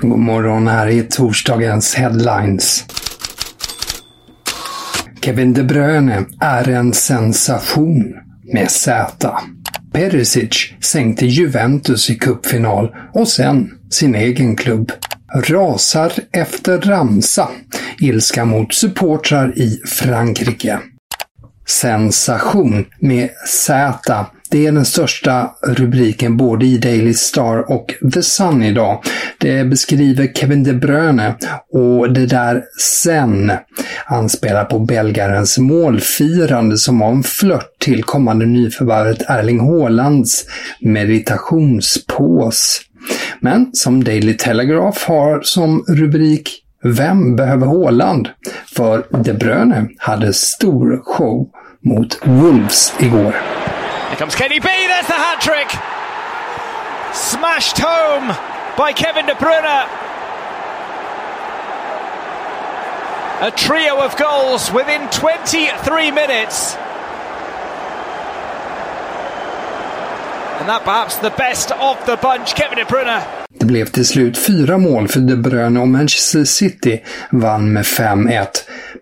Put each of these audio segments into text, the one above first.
God morgon, här är torsdagens headlines. Kevin De Bruyne är en sensation med Z. Perisic sänkte Juventus i cupfinal och sen sin egen klubb. Rasar efter ramsa. Ilska mot supportrar i Frankrike. Sensation med Z. Det är den största rubriken både i Daily Star och The Sun idag. Det beskriver Kevin De Bruyne och det där sen anspelar på belgarens målfirande som var en flört till kommande nyförvärvet Erling Haalands meditationspås. Men som Daily Telegraph har som rubrik Vem behöver Haaland? För De Bruyne hade stor show mot Wolves igår. Here comes Kenny B. There's the hat trick. Smashed home by Kevin De Bruyne. A trio of goals within 23 minutes. And that perhaps the best of the bunch, Kevin De Bruyne. Det blev till slut fyra mål för De Bruyne och Manchester City vann med 5-1.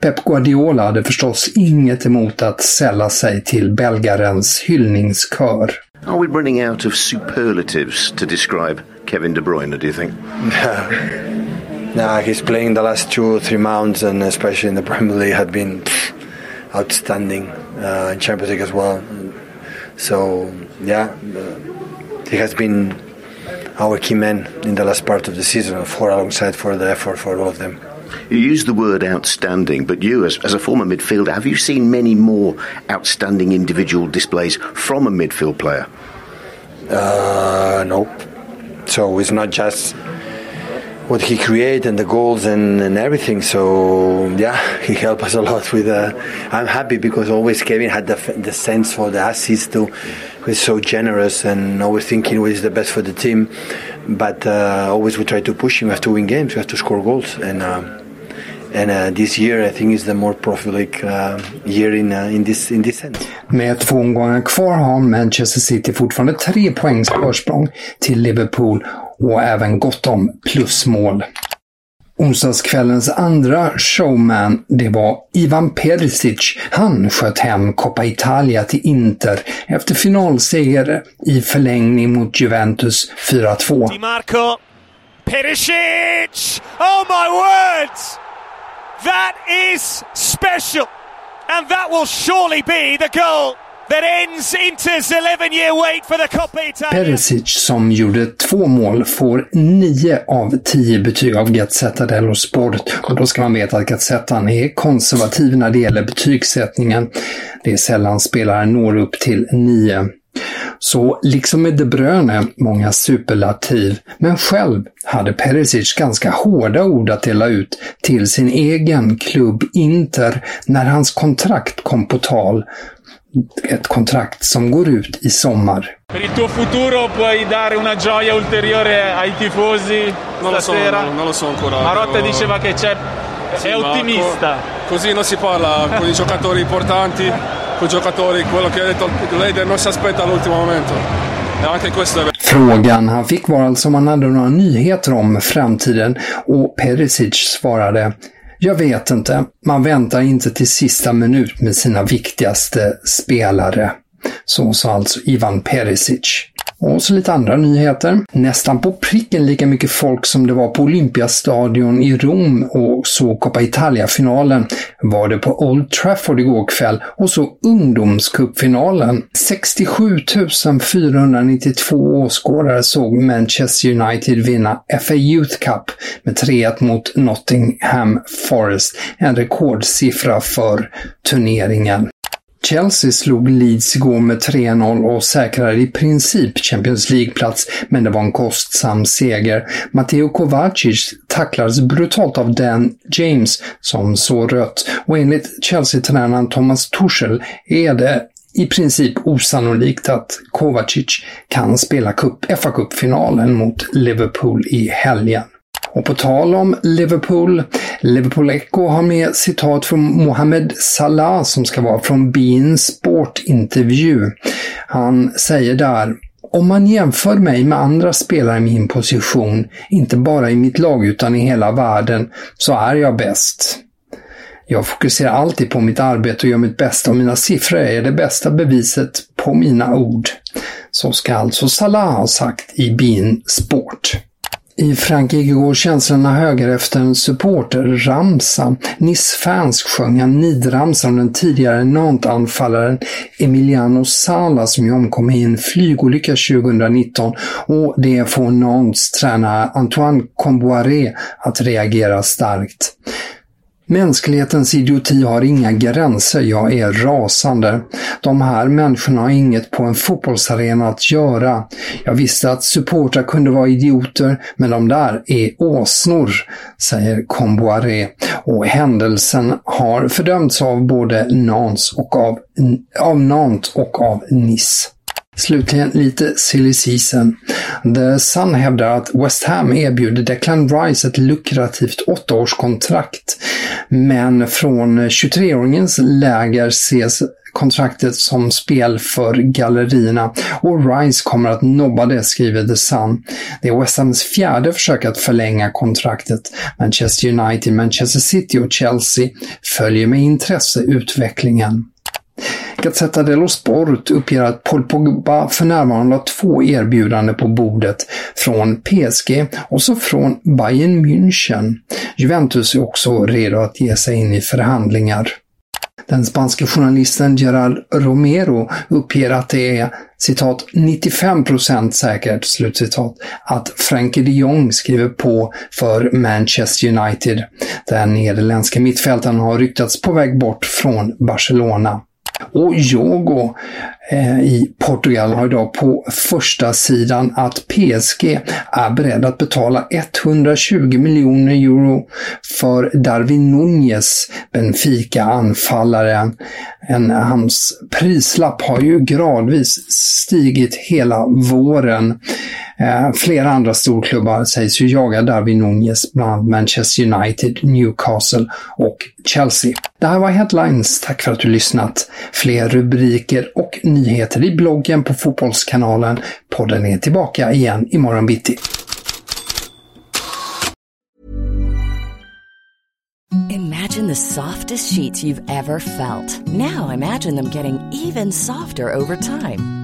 Pep Guardiola hade förstås inget emot att sälla sig till belgarens hyllningskör. Are we running out of superlatives to describe Kevin De Bruyne, do you think? Nah, he's playing the last two or three months, and especially in the Premier League, had been outstanding uh, in Champions League as well. So yeah, uh, he has been our key man in the last part of the season, for alongside for the effort for all of them. You use the word outstanding, but you, as, as a former midfielder, have you seen many more outstanding individual displays from a midfield player? Uh, nope. So it's not just what he created and the goals and, and everything. So yeah, he helped us a lot with. Uh, I'm happy because always Kevin had the, the sense for the assist too. He's so generous and always thinking what is the best for the team. But uh, always we try to push him. We have to win games. We have to score goals and. Um, Med två omgångar kvar har Manchester City fortfarande tre poängs försprång till Liverpool och även gott om plusmål. Onsdagskvällens andra showman, det var Ivan Perisic. Han sköt hem Coppa Italia till Inter efter finalseger i förlängning mot Juventus 4-2. Di Marco. Perisic! Oh my words! That is special. And that will surely be the goal that ends Inter's 11-year wait for the Coppa Italia. Perisic, som gjorde två mål, får 9 av 10 betyg av Gazzetta dello Sport. Och då ska man veta att Gazzettan är konservativ när det gäller betygssättningen. Det är sällan spelare når upp till 9. Så liksom med De Bruyne, många superlativ, men själv hade Perisic ganska hårda ord att dela ut till sin egen klubb Inter när hans kontrakt kom på tal. ett kontrakt som går ut i sommar. Per il tuo futuro puoi dare una gioia ulteriore ai tifosi non lo so, stasera? non, lo so ancora. Marotta però- diceva che c'è, Sì, è ottimista. co- così non si parla con i giocatori importanti, con i giocatori, quello che ha detto Leider non si aspetta all'ultimo momento. E anche questo è vero. Frågan han fick var alltså om han hade några nyheter om framtiden och Perisic svarade Jag vet inte. Man väntar inte till sista minut med sina viktigaste spelare. Så sa alltså Ivan Perisic. Och så lite andra nyheter. Nästan på pricken lika mycket folk som det var på Olympiastadion i Rom och så Coppa Italia-finalen var det på Old Trafford igår kväll och så ungdomscupfinalen. 67 492 åskådare såg Manchester United vinna FA Youth Cup med 3-1 mot Nottingham Forest. En rekordsiffra för turneringen. Chelsea slog Leeds igår med 3-0 och säkrade i princip Champions League-plats, men det var en kostsam seger. Matteo Kovacic tacklades brutalt av Dan James som så rött och enligt Chelsea-tränaren Thomas Tuchel är det i princip osannolikt att Kovacic kan spela FA-cupfinalen mot Liverpool i helgen. Och på tal om Liverpool, Liverpool Echo har med citat från Mohamed Salah som ska vara från Bein Sport intervju. Han säger där om man jämför mig med andra spelare i min position, inte bara i mitt lag utan i hela världen, så är jag bäst. Jag fokuserar alltid på mitt arbete och gör mitt bästa och mina siffror är det bästa beviset på mina ord. Så ska alltså Salah ha sagt i Bein Sport. I Frankrike går känslorna höger efter en supporterramsa. Nice-fans sjöng en nidramsa om den tidigare Nantes-anfallaren Emiliano Sala som ju omkom i en flygolycka 2019 och det får Nantes tränare Antoine Comboiré att reagera starkt. Mänsklighetens idioti har inga gränser, jag är rasande. De här människorna har inget på en fotbollsarena att göra. Jag visste att supportrar kunde vara idioter, men de där är åsnor, säger Comboiré. Och händelsen har fördömts av både Nantes och av, av Nantes och av Nice. Slutligen lite silly season. The Sun hävdar att West Ham erbjuder Declan Rice ett lukrativt åttaårskontrakt. Men från 23-åringens läger ses kontraktet som spel för gallerierna och Rice kommer att nobba det, skriver The Sun. Det är West Hams fjärde försök att förlänga kontraktet. Manchester United, Manchester City och Chelsea följer med intresse utvecklingen. Gazzetta dello Sport uppger att Paul Pogba för närvarande har två erbjudanden på bordet från PSG och så från Bayern München. Juventus är också redo att ge sig in i förhandlingar. Den spanske journalisten Gerard Romero uppger att det är citat 95% säkert slutcitat att Frankie de Jong skriver på för Manchester United. Den nederländska mittfältaren har ryktats på väg bort från Barcelona. Och Jogo eh, i Portugal har idag på första sidan att PSG är beredd att betala 120 miljoner euro för Darwin Nunez, Benfica-anfallaren. En, hans prislapp har ju gradvis stigit hela våren. Eh, flera andra storklubbar sägs ju jaga Darwin Nunez, bland annat Manchester United, Newcastle och Chelsea. Det här var Headlines. Tack för att du lyssnat. Fler rubriker och nyheter i bloggen på Fotbollskanalen. Podden är tillbaka igen imorgon bitti. Imagine the softest sheets you've ever felt. Now imagine them getting even softer over time.